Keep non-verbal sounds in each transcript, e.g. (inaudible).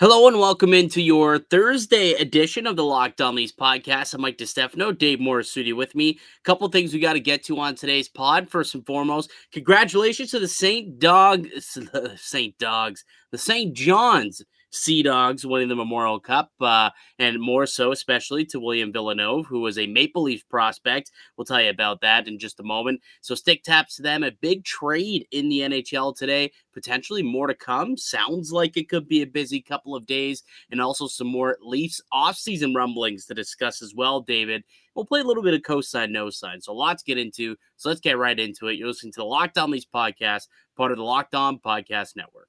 Hello and welcome into your Thursday edition of the Locked On Leafs podcast. I'm Mike DeStefano, Dave Morassutti with me. A couple things we got to get to on today's pod. First and foremost, congratulations to the Saint Dog, (laughs) Saint Dogs, the Saint John's Sea Dogs winning the Memorial Cup, uh, and more so, especially to William Villeneuve, who was a Maple Leaf prospect. We'll tell you about that in just a moment. So, stick taps to them. A big trade in the NHL today, potentially more to come. Sounds like it could be a busy couple of days, and also some more Leafs offseason rumblings to discuss as well, David. We'll play a little bit of cosign, no sign. So, a lot to get into. So, let's get right into it. You're listening to the Locked On Leafs podcast, part of the Locked On Podcast Network.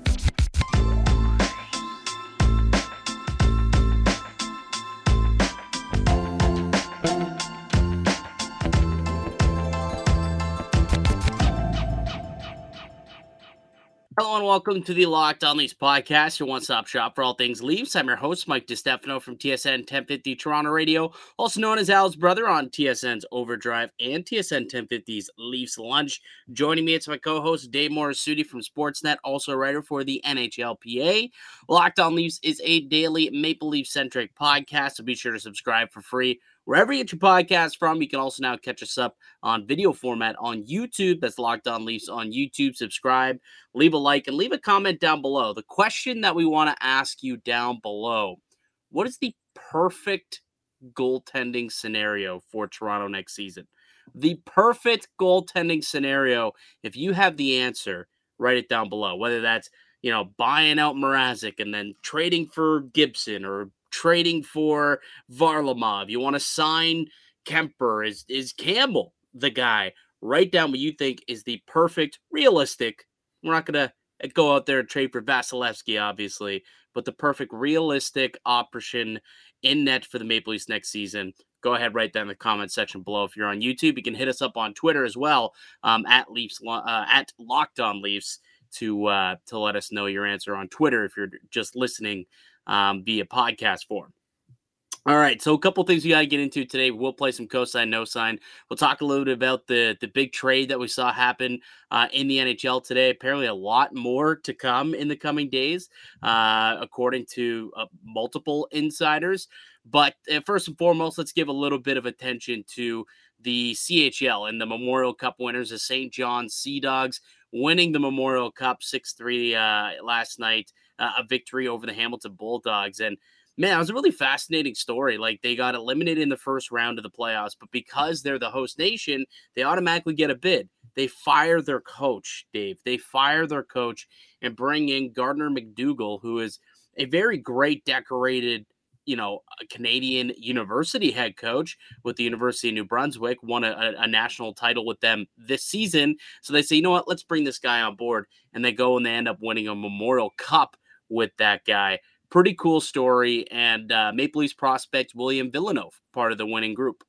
Hello and welcome to the Locked On Leafs podcast, your one-stop shop for all things Leafs. I'm your host, Mike DeStefano from TSN 1050 Toronto Radio, also known as Al's brother on TSN's Overdrive and TSN 1050's Leafs Lunch. Joining me, it's my co-host Dave Morassutti from Sportsnet, also a writer for the NHLPA. Locked On Leafs is a daily Maple Leaf-centric podcast, so be sure to subscribe for free wherever you get your podcast from. You can also now catch us up on video format on YouTube. That's Locked On Leafs on YouTube. Subscribe, leave a like, and leave a comment down below. The question that we want to ask you down below what is the perfect goaltending scenario for Toronto next season? The perfect goaltending scenario, if you have the answer, write it down below. Whether that's you know, buying out Mrazek and then trading for Gibson or trading for Varlamov. You want to sign Kuemper. Is is Campbell the guy? Write down what you think is the perfect, realistic. We're not gonna uh, go out there and trade for Vasilevskiy, obviously, but the perfect, realistic option in net for the Maple Leafs next season. Go ahead, write that in the comment section below. If you're on YouTube, you can hit us up on Twitter as well um, at Leafs uh, at Locked On Leafs to uh, to let us know your answer on Twitter if you're just listening um, via podcast form. All right, so a couple things we got to get into today. We'll play some cosign, no sign. We'll talk a little bit about the the big trade that we saw happen uh, in the NHL today. Apparently, a lot more to come in the coming days, uh, according to uh, multiple insiders. But uh, first and foremost, let's give a little bit of attention to the CHL and the Memorial Cup winners, the St. John's Sea Dogs, winning the Memorial Cup six three uh, last night uh, a victory over the Hamilton Bulldogs. And man, it was a really fascinating story. Like they got eliminated in the first round of the playoffs, but because they're the host nation, they automatically get a bid. They fire their coach, Dave. They fire their coach and bring in Gardner MacDougall, who is a very great, decorated, you know, Canadian university head coach with the University of New Brunswick, won a, a, national title with them this season. So they say, you know what, let's bring this guy on board. And they go and they end up winning a Memorial Cup with that guy. Pretty cool story. And uh, Maple Leafs prospect William Villeneuve, part of the winning group.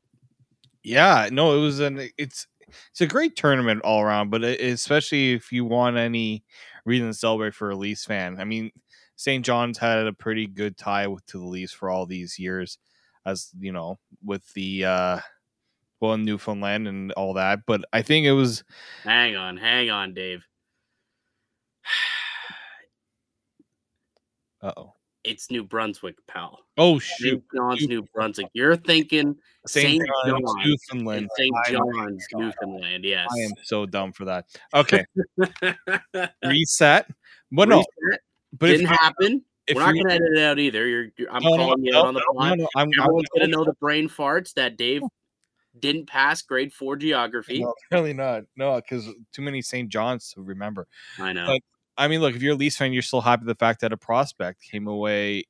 Yeah, no, it was an it's it's a great tournament all around, but especially if you want any reason to celebrate for a Leafs fan. I mean, St. John's had a pretty good tie with to the Leafs for all these years, as you know, with the uh well Newfoundland and all that. But I think it was hang on, hang on, Dave. Oh. It's New Brunswick, pal. Oh shoot, St. John's, New Brunswick. You're thinking St. John's, Newfoundland. St. John's, Newfoundland. Yes, I am so dumb for that. Okay, (laughs) reset. But no, but didn't happen. We're not going to edit it out either. You're, you're I'm no, calling no, you no, on the pod. No, I'm, Everyone's going to know the brain farts that Dave (laughs) didn't pass grade four geography. No, really not. No, because too many St. John's to remember. I know. But I mean, look, if you're a Leafs fan, you're still happy the fact that a prospect came away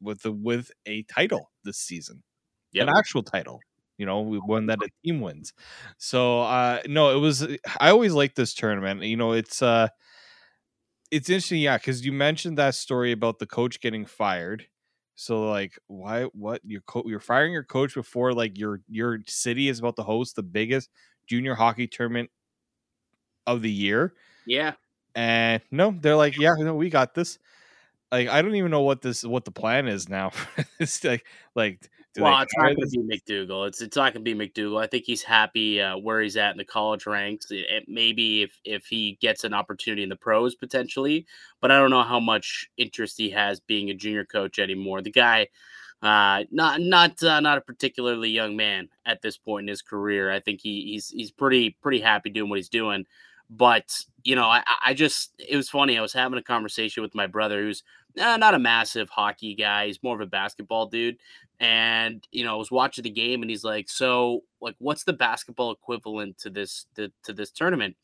with the with a title this season, yep. an actual title. You know, one that a team wins. So, uh, no, it was. I always like this tournament. You know, it's uh, it's interesting, yeah, because you mentioned that story about the coach getting fired. So, like, why? What you're co- you're firing your coach before like your your city is about to host the biggest junior hockey tournament of the year? Yeah. And no, they're like, yeah, no, we got this. Like, I don't even know what this what the plan is now. (laughs) it's like like Do well, it's not going to be MacDougall. It's it's not going to be MacDougall. I think he's happy uh, where he's at in the college ranks. It, it, maybe if if he gets an opportunity in the pros potentially, but I don't know how much interest he has being a junior coach anymore. The guy, uh, not not uh, not a particularly young man at this point in his career. I think he, he's he's pretty pretty happy doing what he's doing. But you know, I, I just it was funny. I was having a conversation with my brother, who's uh, not a massive hockey guy. He's more of a basketball dude. And you know, I was watching the game, and he's like, "So, like, what's the basketball equivalent to this to, to this tournament?"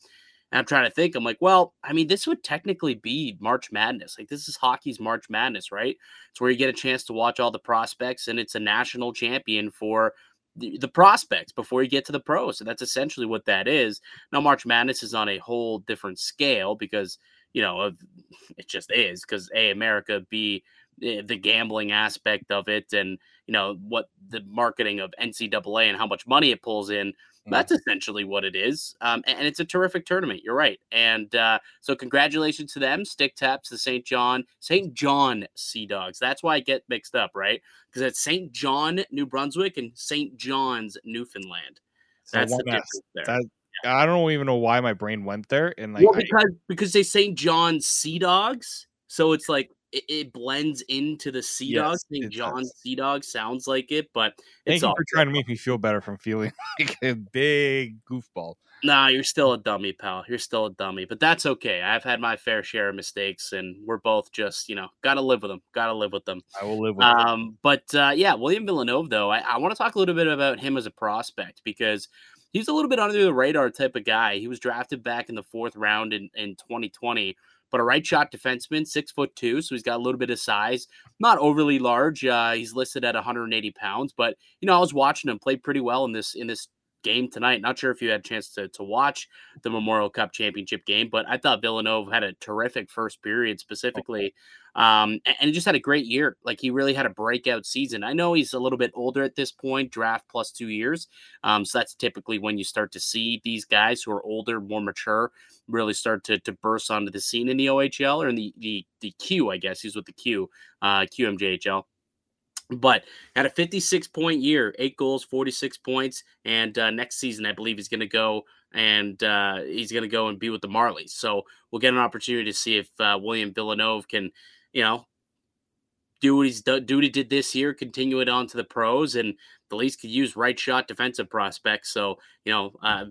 And I'm trying to think. I'm like, well, I mean, this would technically be March Madness. Like, this is hockey's March Madness, right? It's where you get a chance to watch all the prospects, and it's a national champion for the, the prospects before you get to the pros. So that's essentially what that is. Now, March Madness is on a whole different scale because you know (laughs) it just is because a America, b eh, the gambling aspect of it, and you know what the marketing of NCAA and how much money it pulls in. That's essentially what it is. Um, and it's a terrific tournament. You're right. And uh, so, congratulations to them. Stick taps the St. John, St. John Sea Dogs. That's why I get mixed up, right? Because it's St. John, New Brunswick, and St. John's, Newfoundland. That's so the difference there. That, I don't even know why my brain went there. And like, well, because I, because they St. John Sea Dogs, so it's like it, it blends into the Sea yes, Dog. St. John's Sea Dog sounds like it, but thank you for trying to make me feel better from feeling (laughs) like a big goofball. Nah, you're still a dummy, pal. You're still a dummy, but that's okay. I've had my fair share of mistakes, and we're both just, you know, gotta live with them. Gotta live with them. I will live with um, them. But uh, yeah, William Villeneuve, though, I, I want to talk a little bit about him as a prospect because he's a little bit under the radar type of guy. He was drafted back in the fourth round in, in 2020 but a right shot defenseman, six foot two, so he's got a little bit of size, not overly large. Uh, he's listed at 180 pounds, but you know I was watching him play pretty well in this in this game tonight. Not sure if you had a chance to, to watch the Memorial Cup championship game, but I thought Villeneuve had a terrific first period specifically. Um, and, and just had a great year. Like he really had a breakout season. I know he's a little bit older at this point, draft plus two years. Um, so that's typically when you start to see these guys who are older, more mature, really start to, to burst onto the scene in the OHL or in the the the Q, I guess he's with the Q, uh, QMJHL but had a 56 point year, eight goals, 46 points, and uh, next season I believe he's going to go and uh, he's going to go and be with the Marlies. So we'll get an opportunity to see if uh, William Villeneuve can, you know, do what he's do, do what he did this year, continue it on to the pros, and the Leafs could use right shot defensive prospects. So you know, uh,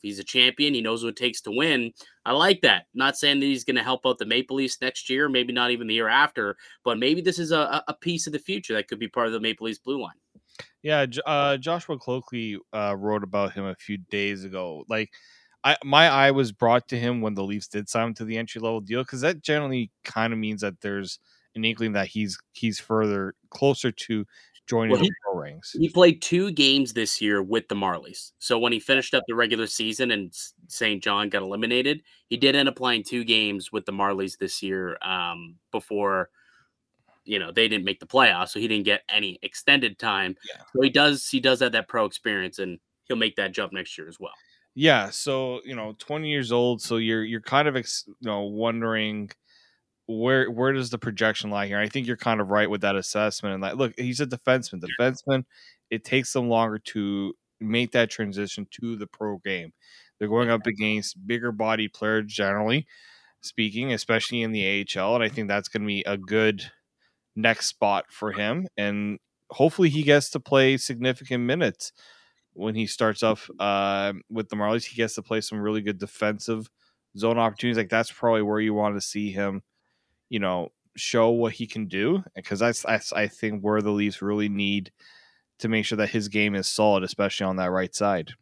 he's a champion. He knows what it takes to win. I like that. Not saying that he's going to help out the Maple Leafs next year, maybe not even the year after, but maybe this is a, a piece of the future that could be part of the Maple Leafs blue line. Yeah, uh, Joshua Cloakley uh, wrote about him a few days ago. Like, I my eye was brought to him when the Leafs did sign him to the entry level deal because that generally kind of means that there's an inkling that he's he's further closer to joining well, the pro ranks. He played two games this year with the Marlies. So when he finished up the regular season and St. John got eliminated, he did end up playing two games with the Marlies this year um, before you know they didn't make the playoffs, so he didn't get any extended time. Yeah. So he does he does have that pro experience, and he'll make that jump next year as well. Yeah, so you know, twenty years old, so you're you're kind of ex- you know wondering where where does the projection lie here? I think you're kind of right with that assessment. And like, look, he's a defenseman. Defenseman, it takes them longer to make that transition to the pro game. They're going up against bigger body players generally speaking, especially in the AHL, and I think that's going to be a good next spot for him. And hopefully, he gets to play significant minutes when he starts off uh, with the Marlies. He gets to play some really good defensive zone opportunities. Like that's probably where you want to see him you know, show what he can do because that's, that's I think where the Leafs really need to make sure that his game is solid, especially on that right side.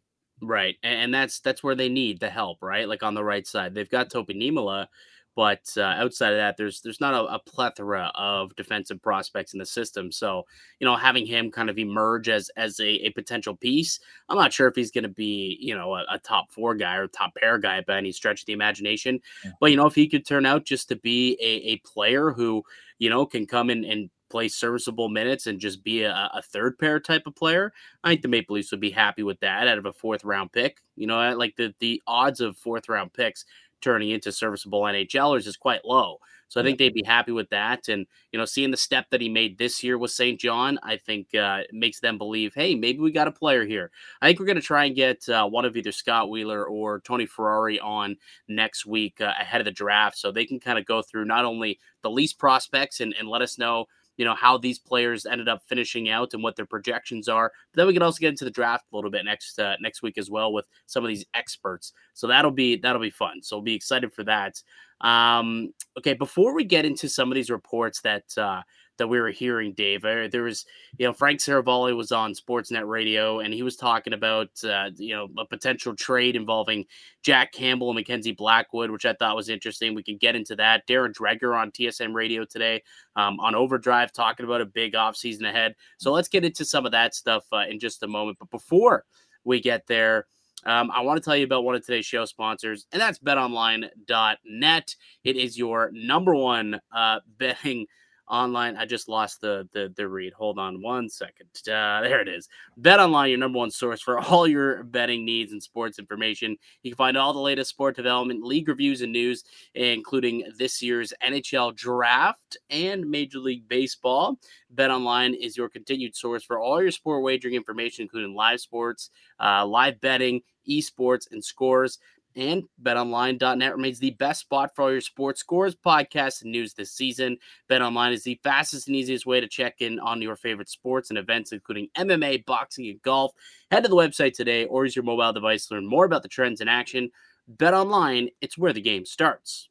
Right, and that's that's where they need the help, right? Like on the right side, they've got Topi Niemelä, but uh, outside of that, there's there's not a, a, plethora of defensive prospects in the system. So you know, having him kind of emerge as as a, a potential piece, I'm not sure if he's going to be you know a, a, top four guy or top pair guy by any stretch of the imagination. Yeah. But you know, if he could turn out just to be a, a player who you know can come in and play serviceable minutes and just be a, a, third pair type of player, I think the Maple Leafs would be happy with that out of a fourth round pick. You know, like the the odds of fourth round picks turning into serviceable NHLers is quite low. So I think they'd be happy with that. And, you know, seeing the step that he made this year with St. John, I think uh, makes them believe, hey, maybe we got a player here. I think we're going to try and get uh, one of either Scott Wheeler or Tony Ferrari on next week uh, ahead of the draft so they can kind of go through not only the least prospects and, and let us know you know how these players ended up finishing out and what their projections are. But then we can also get into the draft a little bit next uh, next week as well with some of these experts. So that'll be that'll be fun. So we'll be excited for that. Um, okay, before we get into some of these reports that uh, that we were hearing, Dave. Uh, there was, you know, Frank Seravalli was on Sportsnet Radio, and he was talking about, uh, you know, a potential trade involving Jack Campbell and Mackenzie Blackwood, which I thought was interesting. We can get into that. Darren Dreger on TSN Radio today um, on Overdrive talking about a big offseason ahead. So let's get into some of that stuff uh, in just a moment. But before we get there, um, I want to tell you about one of today's show sponsors, and that's betonline.net. It is your number one uh, (laughs) betting online. I just lost the the, the read. Hold on one second. Uh, (laughs) there it is. Bet online, your number one source for (laughs) all your betting needs and sports information. You can find all the latest sport development, league reviews, and news, including this year's NHL draft and Major League Baseball. Bet online is your continued source for all your sport wagering information, including live sports, uh, live betting, esports, and scores. And betonline.net remains the best spot for all your sports scores, podcasts, and news this season. BetOnline is the fastest and easiest way to check in on your favorite sports and events, including MMA, boxing, and golf. Head to the website today or use your mobile device to learn more about the trends in action. BetOnline, it's where the game starts.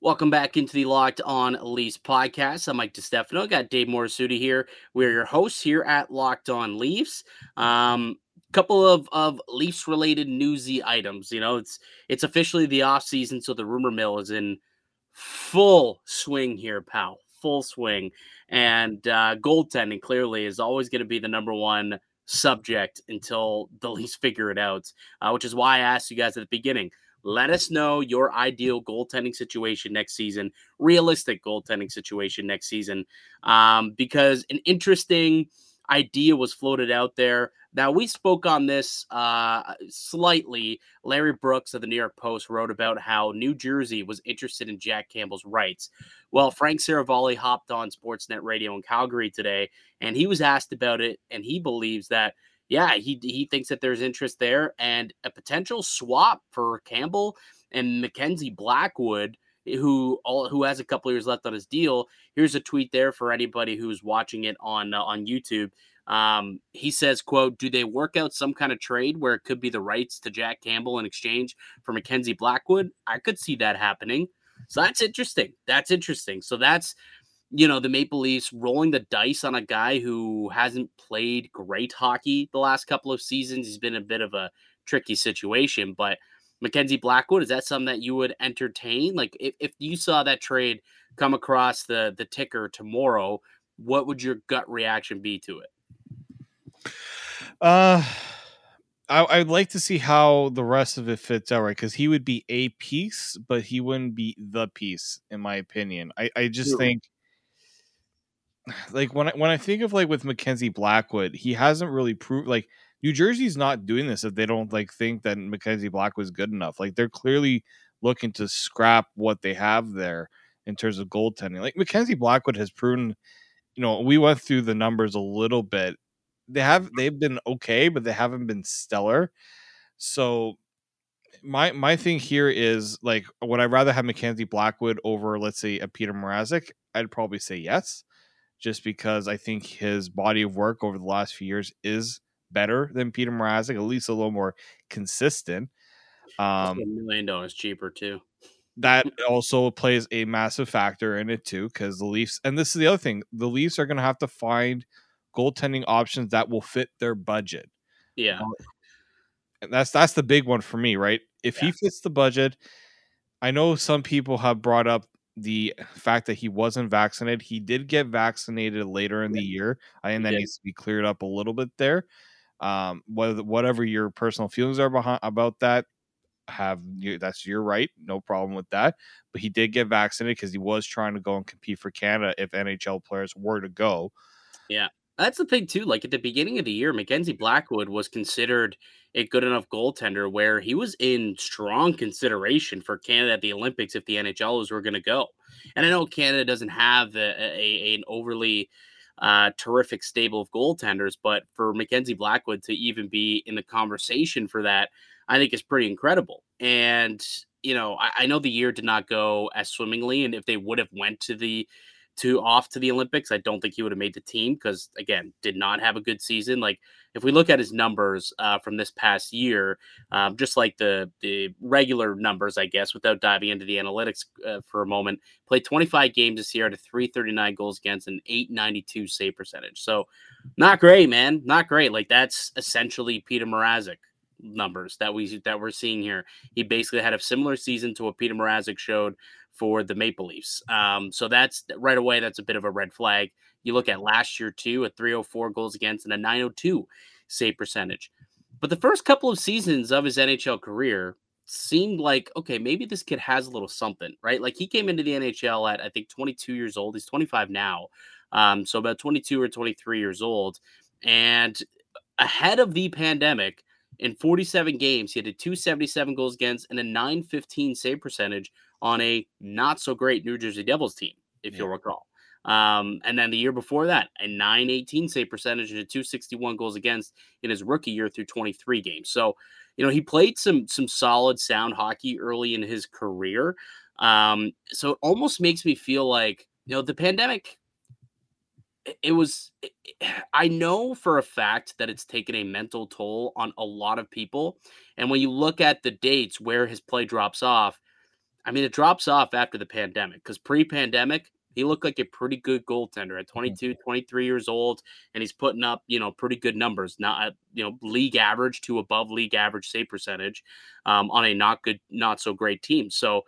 Welcome back into the Locked On Leafs podcast. I'm Mike DeStefano. Got Dave Morassutti here. We're your hosts here at Locked On Leafs. Um, couple of of Leafs related newsy items. You know, it's it's officially the off season, so the rumor mill is in full swing here, pal. Full swing, and uh, goaltending clearly is always going to be the number one subject until the Leafs figure it out. Uh, which is why I asked you guys at the beginning. Let us know your ideal goaltending situation next season, realistic goaltending situation next season, um, because an interesting idea was floated out there. Now, we spoke on this uh, slightly. Larry Brooks of the New York Post wrote about how New Jersey was interested in Jack Campbell's rights. Well, Frank Seravalli hopped on Sportsnet Radio in Calgary today, and he was asked about it, and he believes that, yeah, he, he thinks that there's interest there and a potential swap for Campbell and Mackenzie Blackwood who all who has a couple years left on his deal. Here's a tweet there for anybody who's watching it on uh, on YouTube. Um, he says, "quote Do they work out some kind of trade where it could be the rights to Jack Campbell in exchange for Mackenzie Blackwood? I could see that happening. So that's interesting. That's interesting. So that's." You know, the Maple Leafs rolling the dice on a guy who hasn't played great hockey the last couple of seasons. He's been a bit of a tricky situation, but Mackenzie Blackwood, is that something that you would entertain? Like if, if you saw that trade come across the the ticker tomorrow, what would your gut reaction be to it? Uh I, I'd like to see how the rest of it fits out, right? Because he would be a piece, but he wouldn't be the piece, in my opinion. I, I just think (sighs) like when I when I think of like with Mackenzie Blackwood, he hasn't really proved like New Jersey's not doing this if they don't like think that Mackenzie Black was good enough. Like they're clearly looking to scrap what they have there in terms of goaltending. Like Mackenzie Blackwood has proven, you know, we went through the numbers a little bit. They have they've been okay, but they haven't been stellar. So my my thing here is like would I rather have Mackenzie Blackwood over let's say a Peter Mrazek? I'd probably say yes, just because I think his body of work over the last few years is better than Peter Mrazek, at least a little more consistent. Um, a million dollars cheaper too. That also plays a massive factor in it too, because the Leafs, and this is the other thing, the Leafs are going to have to find goaltending options that will fit their budget. Yeah, and that's that's the big one for me, right? If yeah. he fits the budget, I know some people have brought up the fact that he wasn't vaccinated. He did get vaccinated later in yeah. the year. I think that needs to be cleared up a little bit there. Um, whether whatever your personal feelings are behind about that, have you that's your right, no problem with that. But he did get vaccinated because he was trying to go and compete for Canada if NHL players were to go. Yeah. That's the thing too. Like at the beginning of the year, Mackenzie Blackwood was considered a good enough goaltender where he was in strong consideration for Canada at the Olympics if the NHLers were going to go. And I know Canada doesn't have a, a, an overly uh, terrific stable of goaltenders, but for Mackenzie Blackwood to even be in the conversation for that, I think is pretty incredible. And you know, I, I know the year did not go as swimmingly, and if they would have went to the to off to the Olympics, I don't think he would have made the team because again, did not have a good season. Like if we look at his numbers uh, from this past year, um, just like the the regular numbers, I guess, without diving into the analytics uh, for a moment, played 25 games this year at a 339 goals against an 892 save percentage. So not great, man, not great. Like that's essentially Peter Mrazek numbers that we that we're seeing here. He basically had a similar season to what Peter Mrazek showed for the Maple Leafs. Um, so that's right away, that's a bit of a red flag. You look at last year, too, a 304 goals against and a 902 save percentage. But the first couple of seasons of his NHL career seemed like, okay, maybe this kid has a little something, right? Like he came into the NHL at, I think, 22 years old. He's 25 now. Um, so about 22 or 23 years old. And ahead of the pandemic, in 47 games, he had a 277 goals against and a 915 save percentage on a not so great New Jersey Devils team, if yeah. you'll recall. Um, and then the year before that, a 918 save percentage and a 261 goals against in his rookie year through 23 games. So, you know, he played some some solid sound hockey early in his career. Um, so it almost makes me feel like, you know, the pandemic it was i know for a fact that it's taken a mental toll on a lot of people and when you look at the dates where his play drops off I mean, it drops off after the pandemic because pre pandemic, he looked like a pretty good goaltender at mm-hmm. 22, 23 years old, and he's putting up, you know, pretty good numbers, not, you know, league average to above league average save percentage um, on a not good, not so great team. So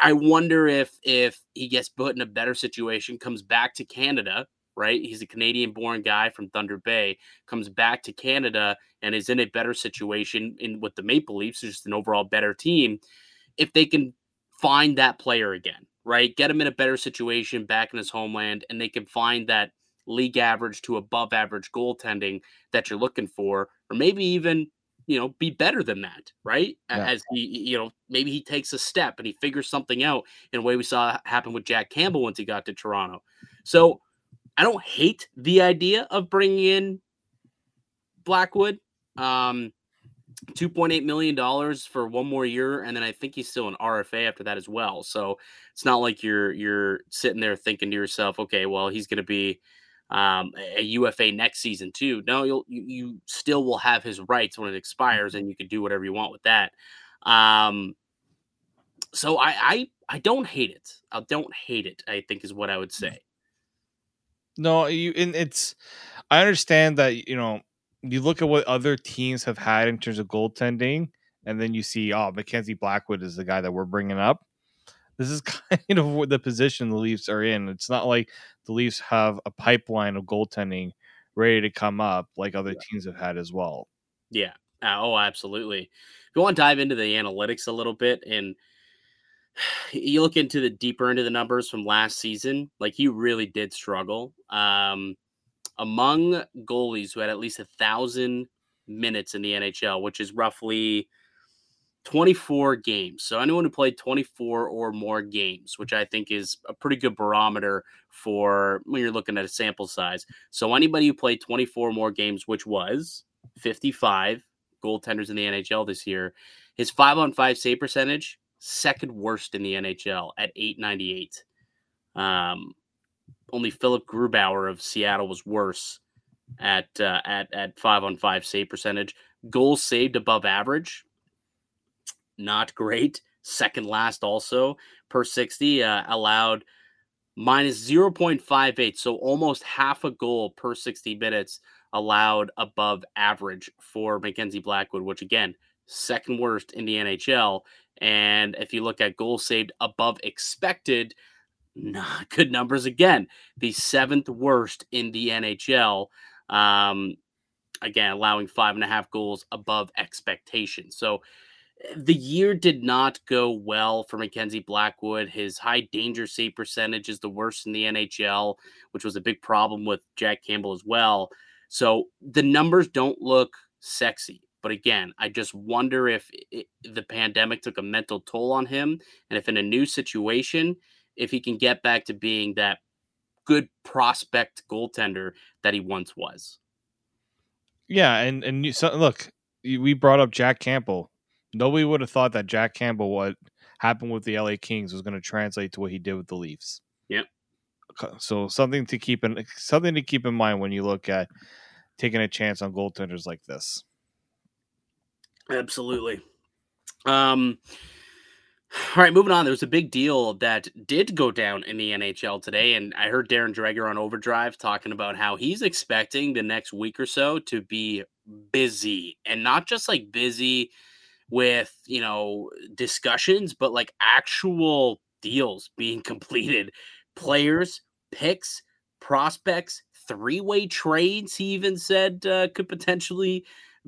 I wonder if, if he gets put in a better situation, comes back to Canada, right? He's a Canadian born guy from Thunder Bay, comes back to Canada and is in a better situation in with the Maple Leafs, just an overall better team. If they can find that player again, right? Get him in a better situation back in his homeland, and they can find that league average to above average goaltending that you're looking for, or maybe even you know be better than that, right? Yeah. As he you know maybe he takes a step and he figures something out in a way we saw happen with Jack Campbell once he got to Toronto. So I don't hate the idea of bringing in Blackwood. Um, $2.8 million for one more year and then i think he's still an rfa after that as well. So it's not like you're you're sitting there thinking to yourself okay well he's going to be um, a ufa next season too. No you'll you, you still will have his rights when it expires and you can do whatever you want with that. Um, so I, I i don't hate it. I don't hate it i think is what i would say. No you and it's i understand that you know you look at what other teams have had in terms of goaltending, and then you see, oh, Mackenzie Blackwood is the guy that we're bringing up. This is (laughs) kind of the position the Leafs are in. It's not like the Leafs have a pipeline of goaltending ready to come up like other yeah. teams have had as well. Yeah. Uh, oh, absolutely. If you want to dive into the analytics a little bit and (sighs) you look into the deeper into the numbers from last season, like he really did struggle. Um, among goalies who had at least a thousand minutes in the NHL, which is roughly 24 games. So anyone who played 24 or more games, which I think is a pretty good barometer for when you're looking at a sample size. So anybody who played 24 more games, which was 55 goaltenders in the NHL this year, his five on five save percentage, second worst in the NHL at 898. Um, only Philipp Grubauer of Seattle was worse at uh, at at five on five save percentage. Goals saved above average, not great. Second last also per 60 uh, allowed minus 0.58 so almost half a goal per 60 minutes allowed above average for Mackenzie Blackwood which again second worst in the NHL and if you look at goals saved above expected not good numbers again. The seventh worst in the NHL. Um, again, allowing five and a half goals above expectation. So the year did not go well for Mackenzie Blackwood. His high danger save percentage is the worst in the NHL, which was a big problem with Jack Campbell as well. So the numbers don't look sexy. But again, I just wonder if it, the pandemic took a mental toll on him and if in a new situation, if he can get back to being that good prospect goaltender that he once was. Yeah, and and you, so, look, we brought up Jack Campbell. Nobody would have thought that Jack Campbell, what happened with the LA Kings, was going to translate to what he did with the Leafs. Yep. So something to keep in something to keep in mind when you look at taking a chance on goaltenders like this. Absolutely. Um, all right, moving on. There was a big deal that did go down in the NHL today, and I heard Darren Dreger on Overdrive talking about how he's expecting the next week or so to be busy, and not just like busy with you know discussions, but like actual deals being (laughs) completed, players, picks, prospects, three way trades. He even said uh, could potentially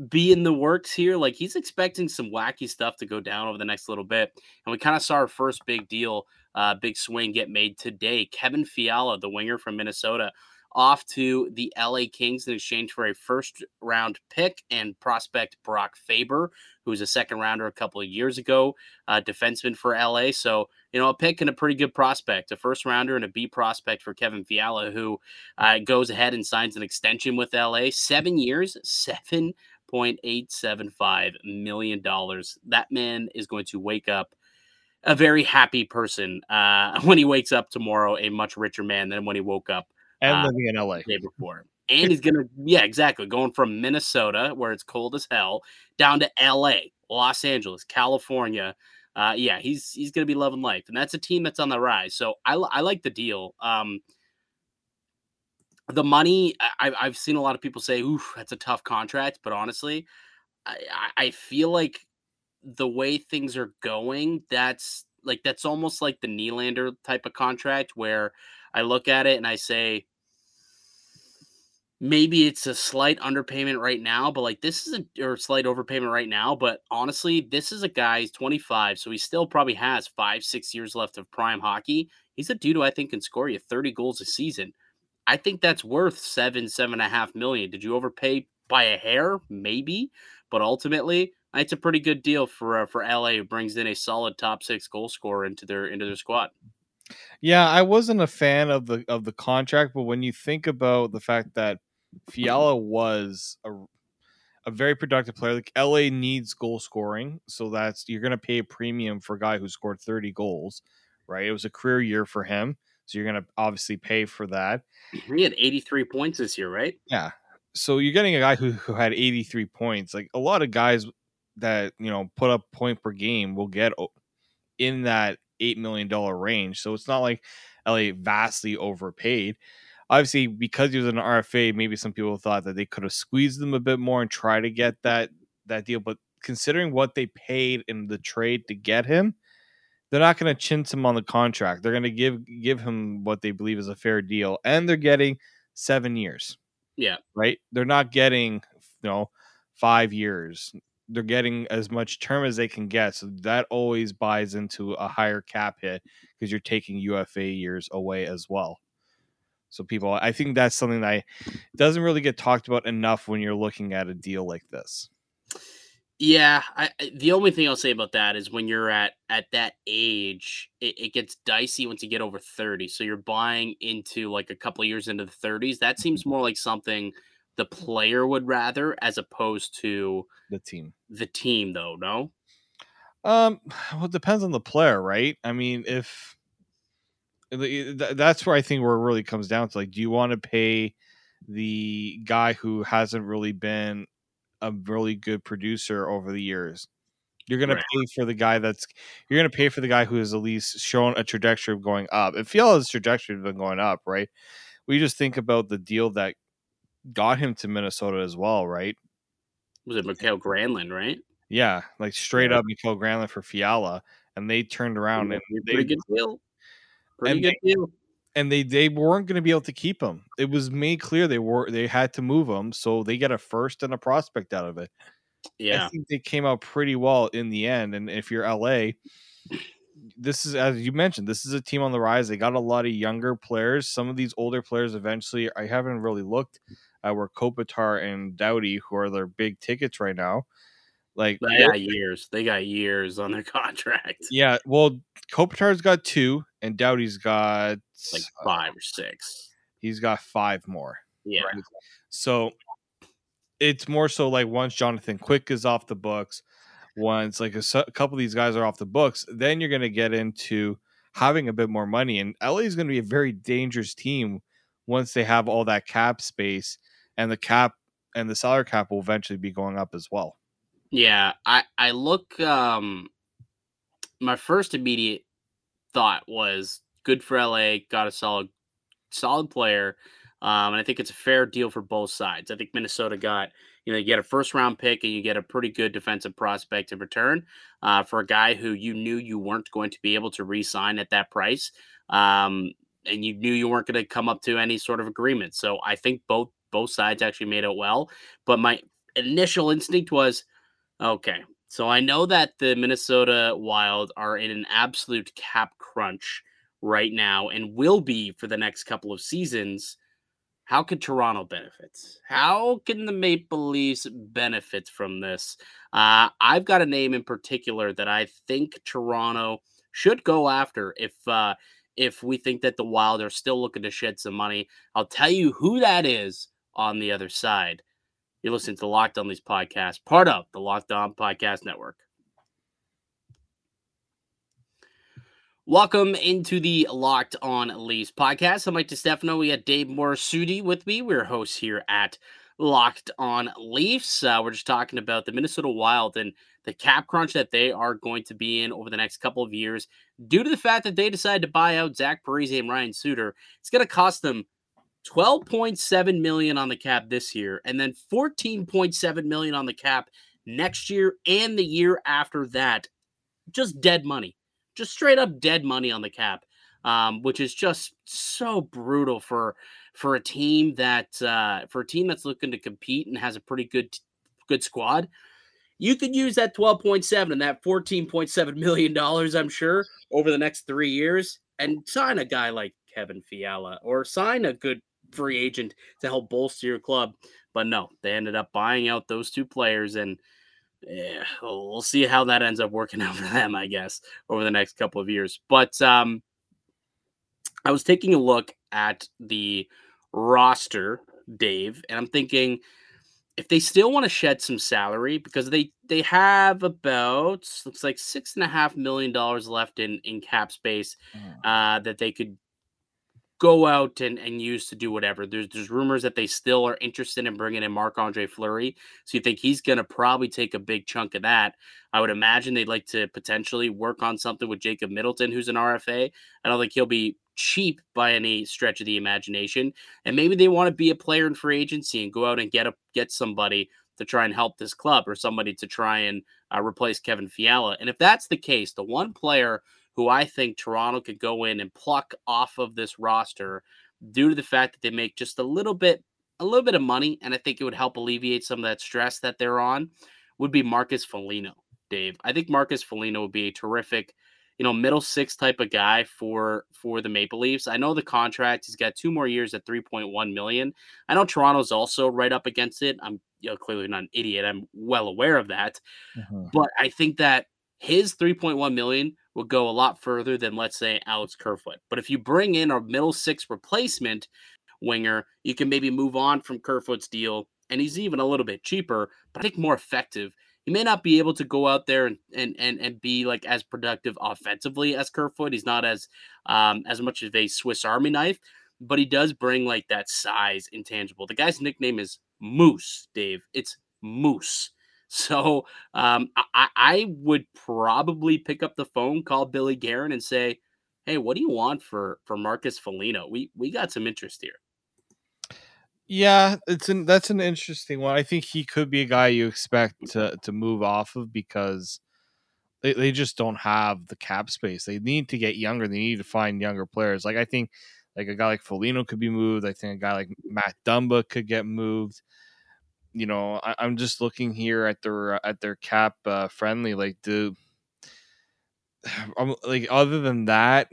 be in the works here. Like he's expecting some wacky stuff to go down over the next little bit. And we kind of saw our first big deal, uh, big swing get made today. Kevin Fiala, the winger from Minnesota, off to the LA Kings in exchange for a first round pick and prospect Brock Faber, who was a second rounder a couple of years ago, uh, defenseman for LA. So, you know, a pick and a pretty good prospect, a first rounder and a B prospect for Kevin Fiala, who uh, goes ahead and signs an extension with LA. Seven years, seven point eight seven five million dollars. That man is going to wake up a very happy person uh, (laughs) when he wakes up tomorrow, a much richer man than when he woke up and uh, living in LA day before. And he's gonna, yeah, exactly, going from Minnesota where it's cold as hell down to LA, Los Angeles, California. Uh, yeah, he's he's gonna be loving life, and that's a team that's on the rise. So I, I like the deal. Um, the money I, I've seen a lot of people say, "Oof, that's a tough contract," but honestly, I, I feel like the way things are going, that's like that's almost like the Nylander type of contract where I look at it and I say, maybe it's a slight underpayment right now, but like this is a or slight overpayment right now. But honestly, this is a guy, he's 25, so he still probably has five, six years left of prime hockey. He's a dude who I think can score you 30 goals a season. I think that's worth seven, seven and a half million. Did you overpay by a hair? Maybe, but ultimately, it's a pretty good deal for uh, for LA, who brings in a solid top six goal scorer into their into their squad. Yeah, I wasn't a fan of the of the contract, but when you think about the fact that Fiala was a a very productive player, like LA needs goal scoring, so that's you're going to pay a premium for a guy who scored 30 goals, right? It was a career year for him. So you're going to obviously pay for that. Mm-hmm, he had 83 points this year, right? Yeah. So you're getting a guy who, who had 83 points. Like a lot of guys that, you know, put up point per game will get in that $8 million range. So it's not like LA vastly overpaid. Obviously, because he was an RFA, maybe some people thought that they could have squeezed them a bit more and try to get that that deal. But considering what they paid in the trade to get him, they're not going to chintz him on the contract. They're going to give give him what they believe is a fair deal, and they're getting seven years. Yeah, right. They're not getting you know five years. They're getting as much term as they can get, so that always buys into a higher cap hit because you're taking UFA years away as well. So people, I think that's something that doesn't really get talked about enough when you're looking at a deal like this. Yeah, I, the only thing I'll say about that is when you're at at that age, it, it, gets dicey once you get over thirty. So you're buying into like a couple years into the thirties. That seems mm-hmm. more like something the player would rather as opposed to the team. The team, though, no. Um, (sighs) well, it depends on the player, right? I mean, if that's where I think where it really comes down to like, do you want to pay the guy who hasn't really been a really good producer over the years. You're going right. to pay for the guy that's you're going to pay for the guy who has at least shown a trajectory of going up. If Fiala's trajectory has been going up, right? We just think about the deal that got him to Minnesota as well, right? Was it Mikael Granlund, right? Yeah, like straight yeah. up Mikael Granlund for Fiala, and they turned around and they, pretty good deal. Pretty good they, deal and they they weren't going to be able to keep him. It was made clear they were they had to move him, so they get a first and a prospect out of it. Yeah. I think they came out pretty well in the end. And if you're LA, this is as you mentioned, this is a team on the rise. They got a lot of younger players. Some of these older players eventually, I haven't really looked at where Kopitar and Doughty, who are their big tickets right now. Like they got years. They got years on their (laughs) contract. Yeah. Well, Kopitar's got two, and Doughty's got like five uh, or six. He's got five more. Yeah. Right? So it's more so like once Jonathan Quick is off the books, once like a, a couple of these guys are off the books, then you're going to get into having a bit more money. And LA is going to be a very dangerous team once they have all that cap space and the cap and the salary cap will eventually be going up as well. Yeah, I I look um my first immediate thought was good for LA, got a solid solid player. Um, and I think it's a fair deal for both sides. I think Minnesota got, you know, you get a first round pick and you get a pretty good defensive prospect in return uh, for a guy who you knew you weren't going to be able to re sign at that price. Um, and you knew you weren't going to come up to any sort of agreement. So I think both both sides actually made it well. But my initial instinct was, okay, so I know that the Minnesota Wild are in an absolute cap crunch right now and will be for the next couple of seasons. How could Toronto benefit? How can the Maple Leafs benefit from this? Uh, I've got a name in particular that I think Toronto should go after if uh, if we think that the Wild are still looking to shed some money. I'll tell you who that is on the other side. You're listening to the Locked On Leafs podcast, part of the Locked On Podcast Network. Welcome into the Locked On Leafs podcast. I'm Mike DeStefano. We got Dave Morassutti with me. We're hosts here at Locked On Leafs. Uh, we're just talking about the Minnesota Wild and the cap crunch that they are going to be in over the next couple of years due to the fact that they decided to buy out Zach Parise and Ryan Suter. It's going to cost them 12.7 million on the cap this year and then 14.7 million on the cap next year and the year after that. Just dead money. Just straight up dead money on the cap um, which is just so brutal for for a team that uh, for a team that's looking to compete and has a pretty good good squad. You could use that 12.7 and that 14.7 million dollars i'm sure over the next three years and sign a guy like kevin fiala or sign a good free agent to help bolster your club. But no, they ended up buying out those two players, and yeah, we'll see how that ends up working (laughs) out for them, I guess, over the next couple of years. But um, I was taking a look at the roster, Dave, and I'm thinking if they still want to shed some salary because they they have about looks like six and a half million dollars left in in cap space mm. uh, that they could go out and, and use to do whatever. There's there's rumors that they still are interested in bringing in Marc Andre Fleury. So you think he's going to probably take a big chunk of that. I would imagine they'd like to potentially work on something with Jacob Middleton, who's an RFA. I don't think he'll be cheap by any stretch of the imagination. And maybe they want to be a player in free agency and go out and get a get somebody to try and help this club or somebody to try and uh, replace Kevin Fiala. And if that's the case, the one player who I think Toronto could go in and pluck off of this roster due to the fact that they make just a little bit a little bit of money and I think it would help alleviate some of that stress that they're on would be Marcus Foligno, Dave. I think Marcus Foligno would be a terrific, you know, middle six type of guy for for the Maple Leafs. I know the contract he's got two more years at 3.1 million. I know Toronto's also right up against it. I'm you know, clearly not an idiot. I'm well aware of that. Mm-hmm. But I think that his 3.1 million will go a lot further than let's say Alex Kerfoot. But if you bring in a middle six replacement winger, you can maybe move on from Kerfoot's deal and he's even a little bit cheaper, but I think more effective. He may not be able to go out there and and and, and be like as productive offensively as Kerfoot. He's not as um as much of a Swiss Army knife, but he does bring like that size intangible. The guy's nickname is Moose, Dave. It's Moose. So um, I, I would probably pick up the phone, call Billy Guerin, and say, "Hey, what do you want for for Marcus Foligno? We we got some interest here." Yeah, it's an that's an interesting one. I think he could be a guy you expect to to move off of because they, they just don't have the cap space. They need to get younger. They need to find younger players. Like I think like a guy like Foligno could be moved. I think a guy like Matt Dumba could get moved you know, I, am just looking here at their at their cap uh, friendly. Like, do I'm (sighs) like other than that,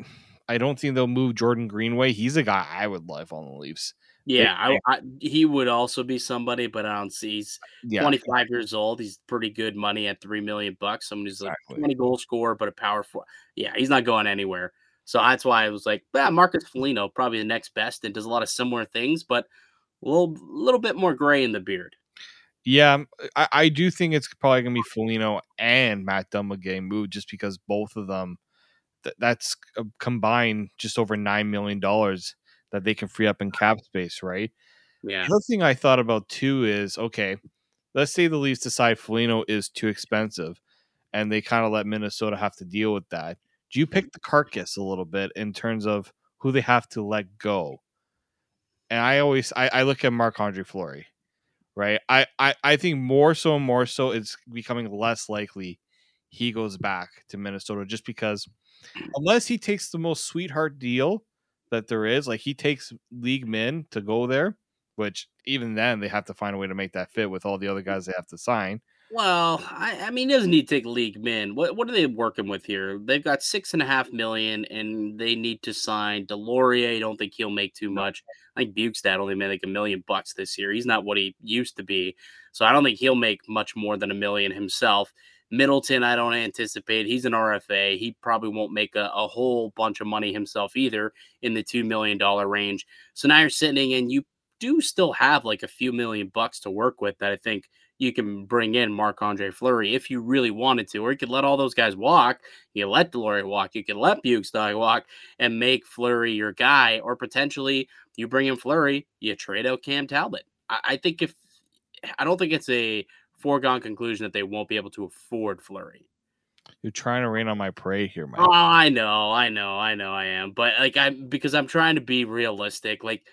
I don't think they'll move Jordan Greenway. He's a guy I would love on the Leafs. Yeah, I, I, he would also be somebody, but I don't see. He's yeah. 25 years old. He's pretty good money at three million bucks. Who's exactly. like 20 goal scorer, but a power four. Yeah, he's not going anywhere. So that's why I was like, yeah, Marcus Foligno probably the next best and does a lot of similar things, but a little, little bit more gray in the beard. Yeah, um, I, I do think it's probably gonna be Foligno and Matt Dumba getting moved just because both of them th- that's uh, combined just over nine million dollars that they can free up in cap space, right? Yeah. The other thing I thought about too is okay, let's say the Leafs decide Foligno is too expensive and they kind of let Minnesota have to deal with that. Do you pick the carcass a little bit in terms of who they have to let go? And I always I, I look at Marc Andre Fleury, right? I, I I think more so and more so it's becoming less likely he goes back to Minnesota just because unless he takes the most sweetheart deal that there is. Like he takes league men to go there, which even then they have to find a way to make that fit with all the other guys they have to sign. Well, I, I mean, he doesn't need to take league men. What what are they working with here? They've got six and a half million, and they need to sign Deslauriers. I don't think he'll make too much. I think Bjugstad only made like a million bucks this year. He's not what he used to be, so I don't think he'll make much more than a million himself. Middleton, I don't anticipate. He's an RFA. He probably won't make a, a whole bunch of money himself either in the $2 million range. So now you're sitting and you do still have like a few million bucks to work with that I think you can bring in Marc Andre Fleury if you really wanted to, or you could let all those guys walk. You let Deslauriers walk, you could let Bjugstad walk and make Fleury your guy, or potentially you bring in Fleury, you trade out Cam Talbot. I, I think if I don't think it's a foregone conclusion that they won't be able to afford Fleury. You're trying to rain on my parade here, man. Oh, I know, I know, I know, I am. But like, I because I'm trying to be realistic. Like,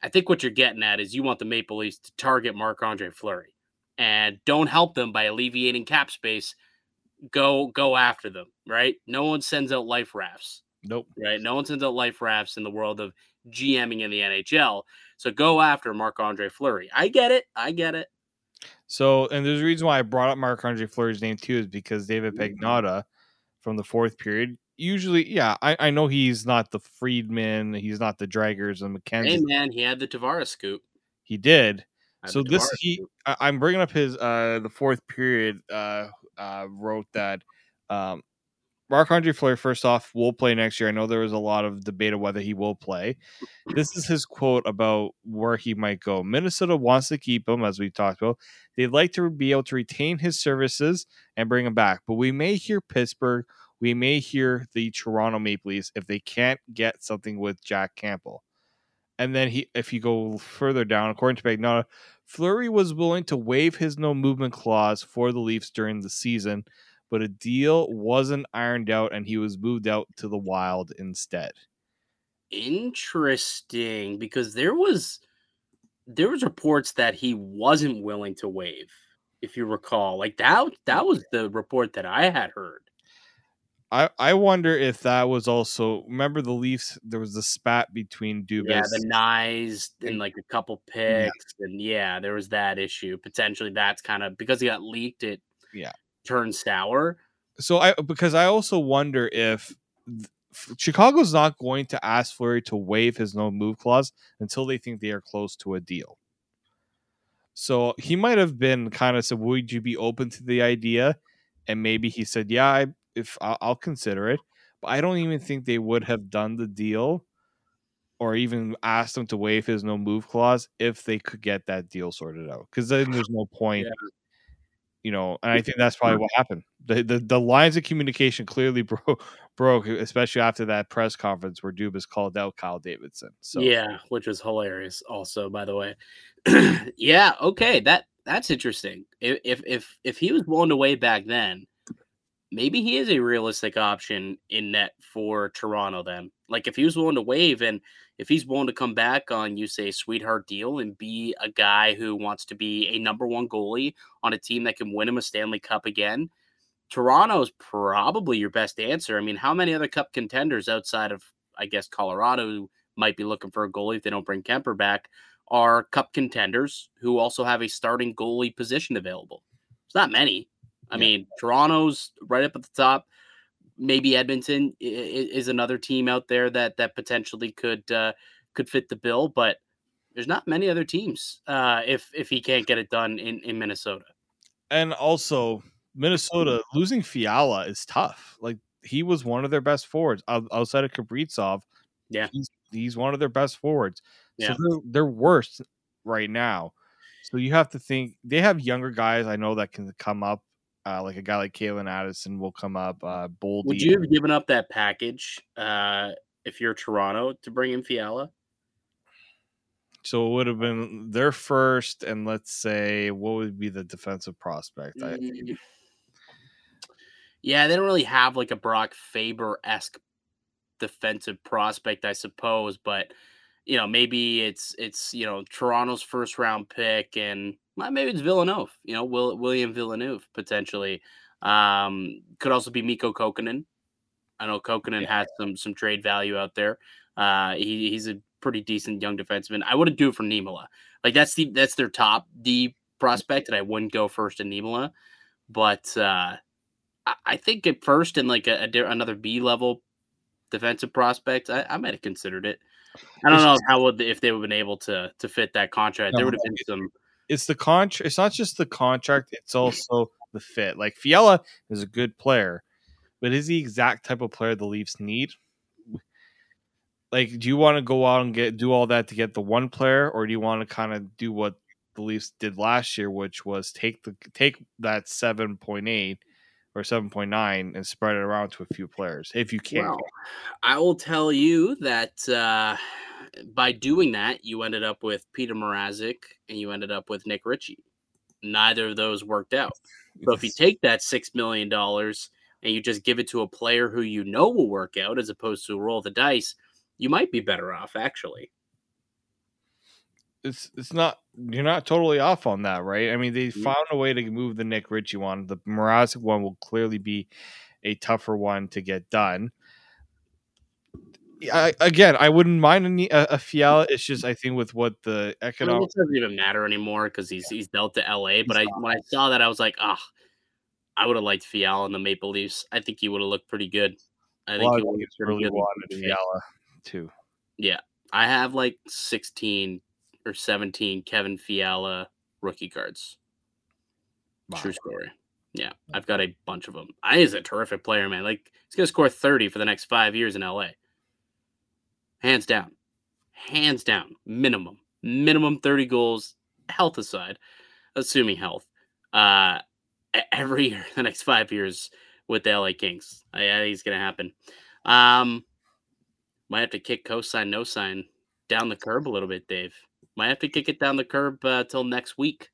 I think what you're getting at is you want the Maple Leafs to target Marc Andre Fleury and don't help them by alleviating cap space. Go, go after them, right? No one sends out life rafts. Nope. Right. No one sends out life rafts in the world of GMing in the NHL. So go after Marc Andre Fleury. I get it. I get it. So, and there's a reason why I brought up Marc Andre Fleury's name too, is because David mm-hmm. Pagnotta from the fourth period. Usually, yeah, I, I know he's not the Friedman, he's not the Dregers and McKenzie. Hey man, he had the Tavares scoop. He did. So this he, I, am bringing up his uh the fourth period uh uh wrote that um Marc Andre Fleury, first off, will play next year. I know there was a lot of debate of whether he will play. This is his quote about where he might go. Minnesota wants to keep him, as we talked about. They'd like to be able to retain his services and bring him back. But we may hear Pittsburgh. We may hear the Toronto Maple Leafs if they can't get something with Jack Campbell. And then he, if you go further down, according to Pagnotta, Fleury was willing to waive his no movement clause for the Leafs during the season but a deal wasn't ironed out and he was moved out to the wild instead. Interesting because there was there was reports that he wasn't willing to waive if you recall. Like that that was the report that I had heard. I, I wonder if that was also remember the Leafs. There was a spat between Dubas, yeah, the Knies and like a couple picks, yeah. and yeah, there was that issue. Potentially, that's kind of because he got leaked. It yeah, turn sour. So I because I also wonder if Chicago's not going to ask Fleury to waive his no move clause until they think they are close to a deal. So he might have been kind of said, "Would you be open to the idea?" And maybe he said, "Yeah, I, if I'll, I'll consider it." But I don't even think they would have done the deal or even asked him to waive his no move clause if they could get that deal sorted out. Because then there's no point yeah you know, and I think that's probably what happened. The the, the lines of communication clearly (laughs) broke, broke, especially after that press conference where Dubas called out Kyle Davidson. So yeah, which was hilarious. Also, by the way, (clears throat) yeah, okay, that that's interesting. If if if he was blown away back then, maybe he is a realistic option in net for Toronto. Then, like if he was willing to waive and if he's willing to come back on, you say, sweetheart deal and be a guy who wants to be a number one goalie on a team that can win him a Stanley Cup again, Toronto is probably your best answer. I mean, how many other cup contenders outside of, I guess, Colorado might be looking for a goalie if they don't bring Kuemper back are cup contenders who also have a starting goalie position available. It's not many. I yeah. mean, Toronto's right up at the top. Maybe Edmonton is another team out there that that potentially could uh, could fit the bill, but there's not many other teams uh, if if he can't get it done in in Minnesota. And also, Minnesota losing Fiala is tough. Like he was one of their best forwards outside of Kaprizov. Yeah, he's, he's one of their best forwards. Yeah. So they're, they're worst right now. So you have to think they have younger guys I know that can come up. Uh, like a guy like Calen Addison will come up. Uh, Boldy. Would you have given up that package uh, if you're Toronto to bring in Fiala? So it would have been their first, and let's say what would be the defensive prospect? Mm-hmm. Yeah, they don't really have like a Brock Faber esque defensive prospect, I suppose, but you know, maybe it's it's you know Toronto's first round pick, and well, maybe it's Villeneuve. You know, Will, William Villeneuve potentially. Um, could also be Mikko Kokkonen. I know Kokkonen yeah. has some some trade value out there. Uh, he, he's a pretty decent young defenseman. I wouldn't do it for Niemela. Like that's the that's their top D prospect, and I wouldn't go first in Niemela. But uh, I think at first in like a, a another B level defensive prospect, I, I might have considered it. I don't know how would if they would have been able to to fit that contract. No, there would have been some. It's the contract. It's not just the contract. It's also the fit. Like Fiala is a good player, but is the exact type of player the Leafs need? Like, do you want to go out and get do all that to get the one player, or do you want to kind of do what the Leafs did last year, which was take the take that seven point eight or 7.9 and spread it around to a few players if you can. Well, I will tell you that uh, by doing that, you ended up with Peter Mrazek and you ended up with Nick Ritchie. Neither of those worked out. So if you take that $6 million and you just give it to a player who you know will work out as opposed to roll the dice, you might be better off actually it's it's not you're not totally off on that, right? I mean, they mm-hmm. found a way to move the Nick Ritchie one. The Mrazek one will clearly be a tougher one to get done. I, again, I wouldn't mind a, a Fiala. It's just I think with what the economic I mean, it doesn't even matter anymore because he's he's dealt to LA. But I when I saw that, I was like, ah, oh, I would have liked Fiala in the Maple Leafs. I think he would have looked pretty good. I think he would have really wanted Fiala too. Yeah, I have like sixteen or 17 Kevin Fiala rookie cards. Wow. True story. Yeah, I've got a bunch of them. I is a terrific player, man. Like he's gonna score 30 for the next five years in LA. Hands down. Hands down. Minimum. Minimum 30 goals, health aside, assuming health. Uh every (laughs) year the next five years with the LA Kings. I, I think it's gonna happen. Um might have to kick cosign no sign down the curb a little bit, Dave. Might have to kick it down the curb uh, till next week.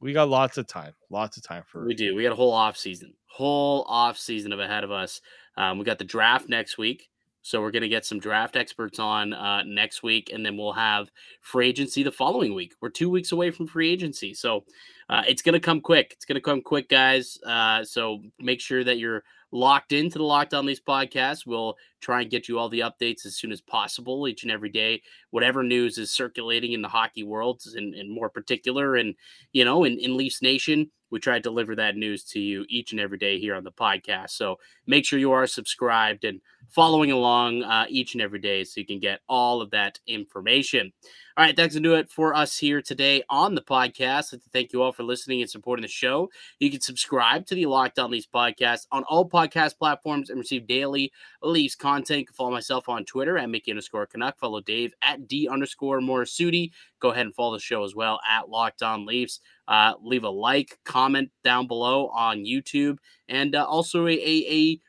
We got lots of time. Lots of time for we do. We got a whole off season, whole off season of ahead of us. Um, we got the draft next week, so we're gonna get some draft experts on uh, next week, and then we'll have free agency the following week. We're two weeks away from free agency, so uh, it's gonna come quick. It's gonna come quick, guys. Uh, so make sure that you're locked into the Locked On Leafs podcast. We'll try and get you all the updates as soon as possible each and every day. Whatever news is circulating in the hockey world, and, and more particular, and you know, in, in Leafs Nation, we try to deliver that news to you each and every day here on the podcast. So make sure you are subscribed and following along uh, each and every day so you can get all of that information. All right, that's going to do it for us here today on the podcast. Thank you all for listening and supporting the show. You can subscribe to the Locked On Leafs podcast on all podcast platforms and receive daily Leafs content. You can follow myself on Twitter at Mickey underscore Canuck. Follow Dave at D underscore Morassutti. Go ahead and follow the show as well at Locked On Leafs. Uh, leave a like, comment down below on YouTube, and uh, also a, a, a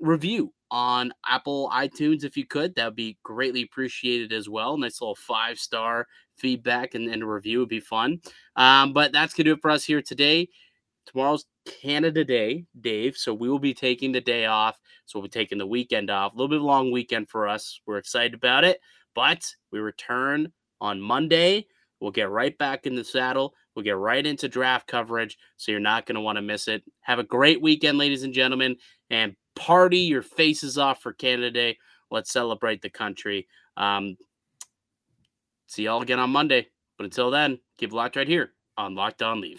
review on Apple iTunes if you could. That would be greatly appreciated as well. Nice little five star feedback and, and a review would be fun. Um, but that's going to do it for us here today. Tomorrow's Canada Day, Dave. So we will be taking the day off. So we'll be taking the weekend off. A little bit long weekend for us. We're excited about it. But we return on Monday. We'll get right back in the saddle. We'll get right into draft coverage. So you're not going to want to miss it. Have a great weekend, ladies and gentlemen. And party your faces off for Canada Day. Let's celebrate the country. Um, see y'all again on Monday. But until then, keep locked right here on Locked On Leafs.